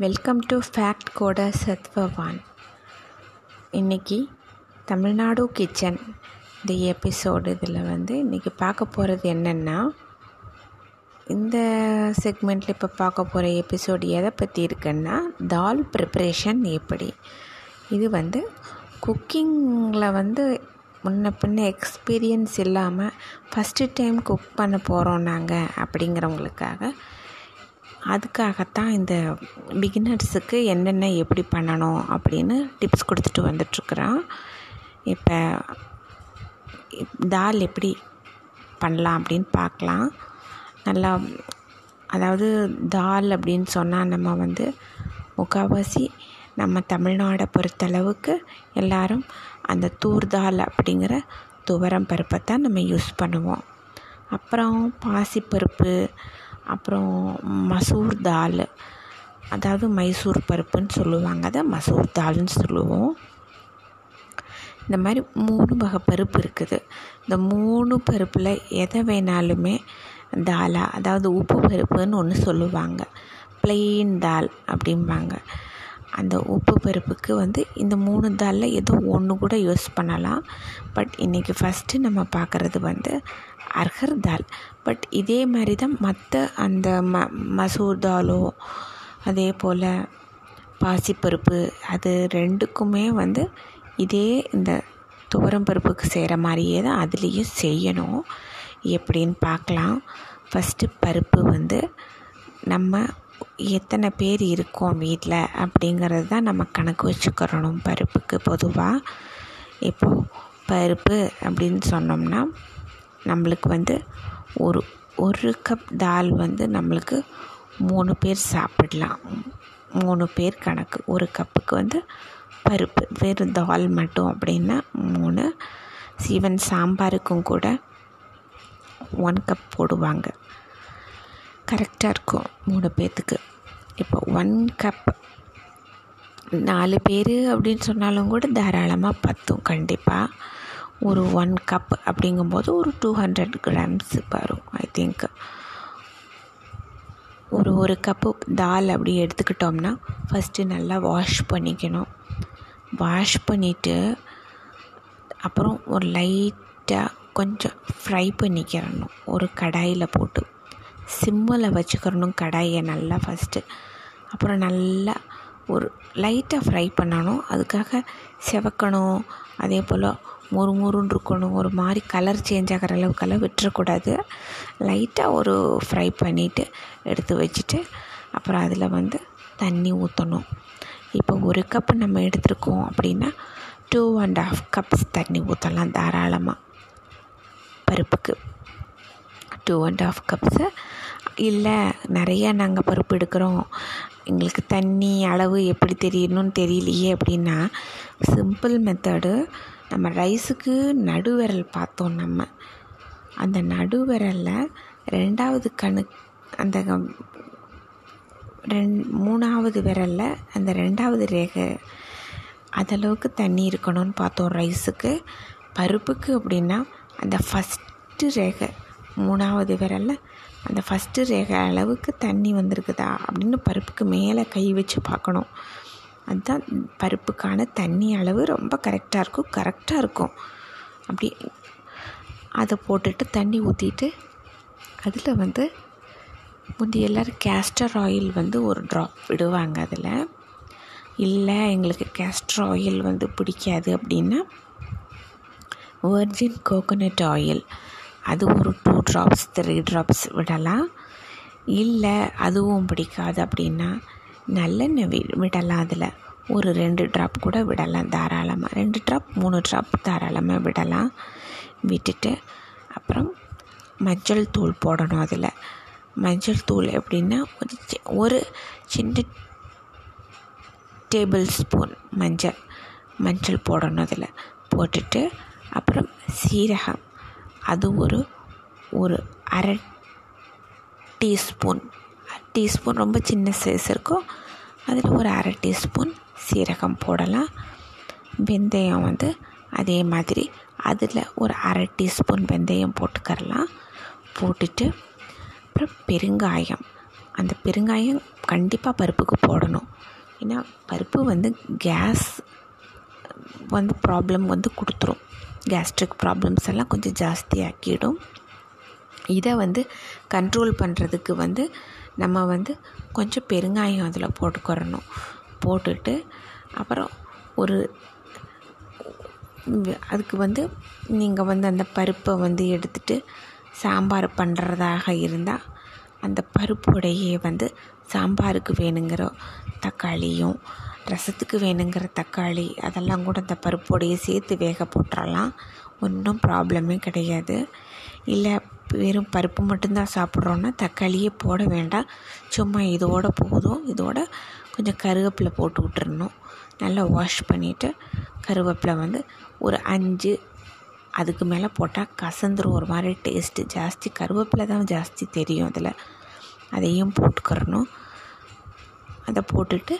Welcome to fact கோட சத்வவான் இன்றைக்கி Tamil Nadu kitchen இந்த எபிசோடு இதில் வந்து இன்றைக்கி பார்க்க போகிறது என்னென்னா இந்த செக்மெண்ட்டில் இப்போ பார்க்க போகிற எபிசோடு எதை பற்றி இருக்குன்னா தால் ப்ரிப்ரேஷன் எப்படி? இது வந்து குக்கிங்கில் வந்து முன்ன பின்ன எக்ஸ்பீரியன்ஸ் இல்லாமல் ஃபஸ்ட்டு டைம் குக் பண்ண போகிறோம் நாங்கள் அப்படிங்கிறவங்களுக்காக அதுக்காகத்தான் இந்த பிகினர்ஸுக்கு என்னென்ன எப்படி பண்ணணும் அப்படின்னு டிப்ஸ் கொடுத்துட்டு வந்துட்டுருக்குறான். இப்போ தால் எப்படி பண்ணலாம் அப்படின்னு பார்க்கலாம். நல்லா அதாவது தால் அப்படின்னு சொன்னால் நம்ம வந்து முக்கால்வாசி நம்ம தமிழ்நாடை பொறுத்தளவுக்கு எல்லாரும் அந்த தூர் தால் அப்படிங்கிற துவரம் பருப்பை தான் நம்ம யூஸ் பண்ணுவோம். அப்புறம் பாசிப்பருப்பு அப்புறம் மசூர் தால் அதாவது மைசூர் பருப்புன்னு சொல்லுவாங்க. அதை மசூர் தால்னு சொல்லுவோம். இந்த மாதிரி மூணு வகை பருப்பு இருக்குது. இந்த மூணு பருப்பில் எதை வேணாலுமே தாலா அதாவது உப்பு பருப்புன்னு ஒன்று சொல்லுவாங்க. பிளெயின் தால் அப்படிம்பாங்க. அந்த உப்பு பருப்புக்கு வந்து இந்த மூணு தாலில் ஏதோ ஒன்று கூட யூஸ் பண்ணலாம். பட் இன்றைக்கி ஃபஸ்ட்டு நம்ம பார்க்குறது வந்து அர்ஹர் தால் பட் இதே மாதிரி தான் மற்ற அந்த ம மசூர் தாலோ அதே போல் பாசிப்பருப்பு அது ரெண்டுக்குமே வந்து இதே இந்த துவரம் பருப்புக்கு செய்கிற மாதிரியே தான் அதுலேயும் செய்யணும். எப்படின்னு பார்க்கலாம் ஃபஸ்ட்டு பருப்பு வந்து நம்ம எத்தனை பேர் இருக்கோம் வீட்டில் அப்படிங்கிறது தான் நம்ம கணக்கு வச்சுக்கிறணும் பருப்புக்கு பொதுவாக இப்போது பருப்பு அப்படின்னு சொன்னோம்னா நம்மளுக்கு வந்து ஒரு ஒரு கப் தால் வந்து நம்மளுக்கு மூணு பேர் சாப்பிடலாம். மூணு பேர் கணக்கு. ஒரு கப்புக்கு வந்து பருப்பு வெறும் தால் மட்டும் அப்படின்னா மூணு. ஈவன் சாம்பாருக்கும் கூட ஒன் கப் போடுவாங்க. கரெக்டாக இருக்கும் மூணு பேர்த்துக்கு இப்போ ஒன் கப் நாலு பேர் அப்படின்னு சொன்னாலும் கூட தாராளமாக பத்தும் கண்டிப்பாக ஒரு ஒன் கப் அப்படிங்கும்போது ஒரு டூ ஹண்ட்ரட் கிராம்ஸ் வரும் ஐ திங்க் ஒரு ஒரு கப்பு தால் அப்படி எடுத்துக்கிட்டோம்னா ஃபஸ்ட்டு நல்லா வாஷ் பண்ணிக்கணும். வாஷ் பண்ணிவிட்டு அப்புறம் ஒரு லைட்டாக கொஞ்சம் ஃப்ரை பண்ணிக்கிறணும். ஒரு கடாயில் போட்டு. சிம்மில் வச்சுக்கிறணும் கடாயை நல்லா ஃபஸ்ட்டு அப்புறம் நல்லா ஒரு லைட்டாக ஃப்ரை பண்ணணும். அதுக்காக செவக்கணும். அதே போல் மொறு மொறுன்னு இருக்கணும். ஒரு மாதிரி கலர் சேஞ்ச் ஆகிற அளவுக்கெல்லாம் விட்டுறக்கூடாது. லைட்டாக ஒரு ஃப்ரை பண்ணிவிட்டு எடுத்து வச்சுட்டு அப்புறம் அதில் வந்து தண்ணி ஊற்றணும் இப்போ ஒரு கப் நம்ம எடுத்துருக்கோம் அப்படின்னா டூ அண்ட் ஆஃப் கப்ஸ் தண்ணி ஊற்றலாம் தாராளமாக பருப்புக்கு. டூ அண்ட் ஆஃப் கப்ஸு இல்லை நிறையா நாங்கள் பருப்பு எடுக்கிறோம். எங்களுக்கு தண்ணி அளவு எப்படி தெரியணும்னு தெரியலையே அப்படின்னா சிம்பிள் மெத்தடு நம்ம ரைஸுக்கு நடுவிரல் பார்த்தோம் நம்ம. அந்த நடுவிரலில் ரெண்டாவது கணு அந்த ரெண் மூணாவது விரலில் அந்த ரெண்டாவது ரேகை. அதளவுக்கு தண்ணி இருக்கணும்னு பார்த்தோம் ரைஸுக்கு பருப்புக்கு அப்படின்னா அந்த ஃபஸ்ட்டு ரேகை மூணாவது விரலில் அந்த ஃபஸ்ட்டு ரேகை அளவுக்கு தண்ணி வந்திருக்குதா அப்படின்னு பருப்புக்கு மேலே கை வச்சு பார்க்கணும். அதுதான் பருப்புக்கான தண்ணி அளவு ரொம்ப கரெக்டாக இருக்கும் கரெக்டாக இருக்கும். அப்படி அதை போட்டுட்டு தண்ணி ஊற்றிட்டு அதில் வந்து முந்தி எல்லோரும் கேஸ்டர் ஆயில் வந்து ஒரு ட்ராப் விடுவாங்க அதில். இல்லை எங்களுக்கு கேஸ்டர் ஆயில் வந்து பிடிக்காது அப்படின்னா வெர்ஜின் கோகோனட் ஆயில் அது ஒரு டூ ட்ராப்ஸ் த்ரீ ட்ராப்ஸ் விடலாம். இல்லை அதுவும் பிடிக்காது அப்படின்னா நல்லெண்ணெய் வி விடலாம் அதில். ஒரு ரெண்டு ட்ராப் கூட விடலாம் தாராளமாக ரெண்டு ட்ராப் மூணு ட்ராப் தாராளமாக விடலாம். விட்டுட்டு அப்புறம் மஞ்சள் தூள் போடணும் அதில். மஞ்சள் தூள் எப்படின்னா ஒரு ஒரு சின்ன டேபிள் ஸ்பூன் மஞ்சள் மஞ்சள் போடணும் அதில். போட்டுட்டு அப்புறம் சீரகம். அது ஒரு ஒரு அரை டீஸ்பூன். டீஸ்பூன் ரொம்ப சின்ன சைஸ் இருக்கும். அதில் ஒரு அரை டீஸ்பூன் சீரகம் போடலாம். வெந்தயம் வந்து அதே மாதிரி அதில் ஒரு அரை டீஸ்பூன் வெந்தயம் போட்டுக்கரலாம். போட்டுட்டு அப்புறம் பெருங்காயம். அந்த பெருங்காயம் கண்டிப்பாக பருப்புக்கு போடணும். ஏன்னா பருப்பு வந்து கேஸ் வந்து ப்ராப்ளம் வந்து கொடுத்துரும். கேஸ்ட்ரிக் ப்ராப்ளம்ஸ் எல்லாம் கொஞ்சம் ஜாஸ்தியாக்கிடும். இதை வந்து கண்ட்ரோல் பண்ணுறதுக்கு வந்து நம்ம வந்து கொஞ்சம் பெருங்காயம் அதில் போட்டுக்கிறணும் போட்டுட்டு அப்புறம் ஒரு அதுக்கு வந்து நீங்கள் வந்து அந்த பருப்பை வந்து எடுத்துகிட்டு சாம்பார் பண்ணுறதாக இருந்தால் அந்த பருப்போடையே வந்து சாம்பாருக்கு வேணுங்கிற தக்காளியும் ரசத்துக்கு வேணுங்கிற தக்காளி அதெல்லாம் கூட அந்த பருப்போடையே சேர்த்து வேக போட்டுறலாம். ஒன்றும் ப்ராப்ளமே கிடையாது. இல்லை வெறும் பருப்பு மட்டும்தான் சாப்பிட்றோன்னா தக்காளியே போட வேண்டாம். சும்மா இதோட போதும். இதோட கொஞ்சம் கருவேப்பிலை போட்டு விட்டுறணும். நல்லா வாஷ் பண்ணிவிட்டு கருவேப்பிலை வந்து ஒரு அஞ்சு அதுக்கு மேலே போட்டால் கசந்துரும். ஒரு மாதிரி டேஸ்ட்டு ஜாஸ்தி கருவேப்பிலை தான் ஜாஸ்தி தெரியும் அதில். அதையும் போட்டுக்கிறணும். அதை போட்டுட்டு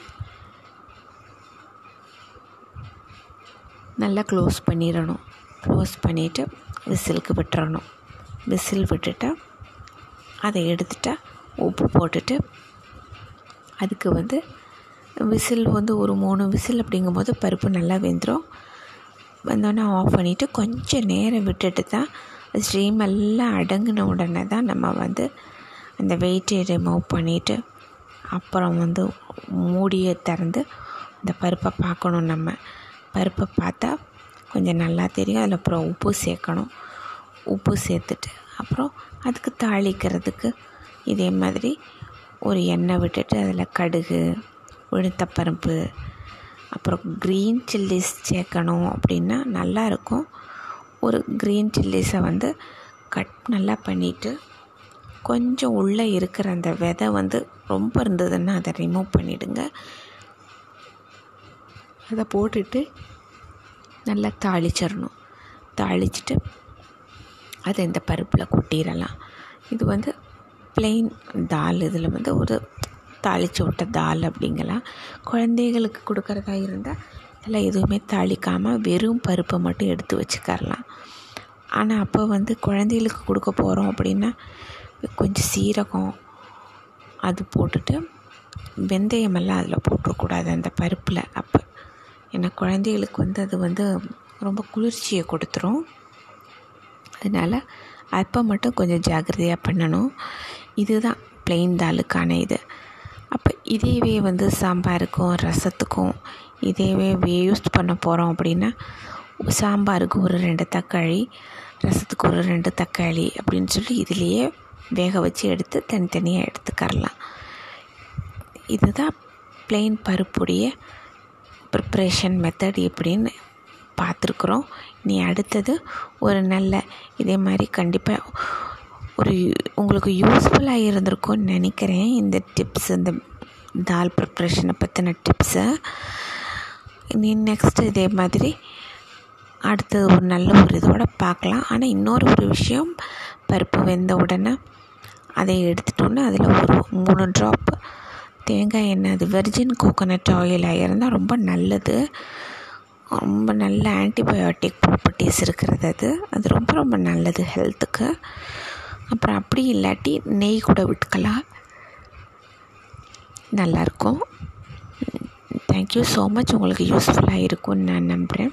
நல்லா க்ளோஸ் பண்ணிடணும். க்ளோஸ் பண்ணிவிட்டு விசிலுக்கு விட்டுறணும். விசில் விட்டுட்டா அதை எடுத்துட்டா உப்பு போட்டுட்டு அதுக்கு வந்து விசில் வந்து ஒரு மூணு விசில் அப்படிங்கும்போது பருப்பு நல்லா வெந்துடும் வந்தோடனே ஆஃப் பண்ணிவிட்டு கொஞ்சம் நேரம் விட்டுட்டு தான் ஸ்ட்ரீம் எல்லாம் அடங்கின உடனே தான் நம்ம வந்து அந்த வெயிட்டை ரிமூவ் பண்ணிவிட்டு அப்புறம் வந்து மூடியை திறந்து அந்த பருப்பை பார்க்கணும் நம்ம. பருப்பை பார்த்தா கொஞ்சம் நல்லா தெரியும். அதில் அப்புறம் உப்பு சேர்க்கணும். உப்பு சேர்த்துட்டு அப்புறம் அதுக்கு தாளிக்கிறதுக்கு இதே மாதிரி ஒரு எண்ணெய் விட்டுட்டு அதில் கடுகு உளுத்தப்பருப்பு அப்புறம் க்ரீன் சில்லிஸ் சேர்க்கணும் அப்படின்னா நல்லாயிருக்கும் ஒரு க்ரீன் சில்லிஸை வந்து கட் நல்லா பண்ணிவிட்டு கொஞ்சம் உள்ளே இருக்கிற அந்த விதை வந்து ரொம்ப இருந்ததுன்னா அதை ரிமூவ் பண்ணிவிடுங்க அதை போட்டுட்டு நல்லா தாளிச்சிடணும். தாளிச்சிட்டு அதை இந்த பருப்பில் கொட்டிடலாம். இது வந்து பிளெயின் தால் இதில் வந்து ஒரு தாளித்து விட்ட தால் அப்படிங்கலாம். குழந்தைகளுக்கு கொடுக்குறதா இருந்தால் இதெல்லாம் எதுவுமே தாளிக்காமல் வெறும் பருப்பை மட்டும் எடுத்து வச்சுக்கரலாம் ஆனால் அப்போ வந்து குழந்தைகளுக்கு கொடுக்க போகிறோம் அப்படின்னா கொஞ்சம் சீரகம் அது போட்டுட்டு வெந்தயமெல்லாம் அதில் போட்டுறக்கூடாது அந்த பருப்பில். அப்போ ஏன்னா குழந்தைகளுக்கு வந்து அது வந்து ரொம்ப குளிர்ச்சியை கொடுத்துரும். அதனால் அப்போ மட்டும் கொஞ்சம் ஜாக்கிரதையாக பண்ணணும். இதுதான் பிளெயின் தாலுக்கான இது. அப்போ இதேவே வந்து சாம்பாருக்கும் ரசத்துக்கும் இதேவே யூஸ் பண்ண போகிறோம் அப்படின்னா சாம்பாருக்கு ஒரு ரெண்டு தக்காளி ரசத்துக்கு ஒரு ரெண்டு தக்காளி அப்படின்னு சொல்லி இதுலேயே வேக வச்சு எடுத்து தனித்தனியாக எடுத்துக்கரலாம். இதுதான் பிளெயின் பருப்புடைய ப்ரிப்ரேஷன் மெத்தட் எப்படின்னு பார்த்துருக்குறோம். நீ அடுத்தது ஒரு நல்ல இதே மாதிரி கண்டிப்பாக ஒரு உங்களுக்கு யூஸ்ஃபுல்லாக இருந்திருக்கும்னு நினைக்கிறேன். இந்த டிப்ஸ் இந்த தால் ப்ரிப்ரேஷனை பற்றின டிப்ஸை நீ நெக்ஸ்ட்டு இதே மாதிரி அடுத்தது ஒரு நல்ல ஒரு இதோட பார்க்கலாம். ஆனால் இன்னொரு ஒரு விஷயம் பருப்பு வெந்த உடனே அதை எடுத்துட்டோன்னே அதில் ஒரு மூணு ட்ராப் தேங்காய் எண்ணெய் அது வெர்ஜின் கோகோனட் ஆயிலாக இருந்தால் ரொம்ப நல்லது. ரொம்ப நல்ல ஆன்டிபயோட்டிக் ப்ராப்பர்ட்டிஸ் இருக்கிறது அது. அது ரொம்ப ரொம்ப நல்லது ஹெல்த்துக்கு அப்புறம் அப்படி இல்லாட்டி நெய் கூட விட்டுக்கலாம். நல்லாயிருக்கும் தேங்க்யூ ஸோ மச் உங்களுக்கு யூஸ்ஃபுல்லாக இருக்கும்னு நான் நம்புகிறேன்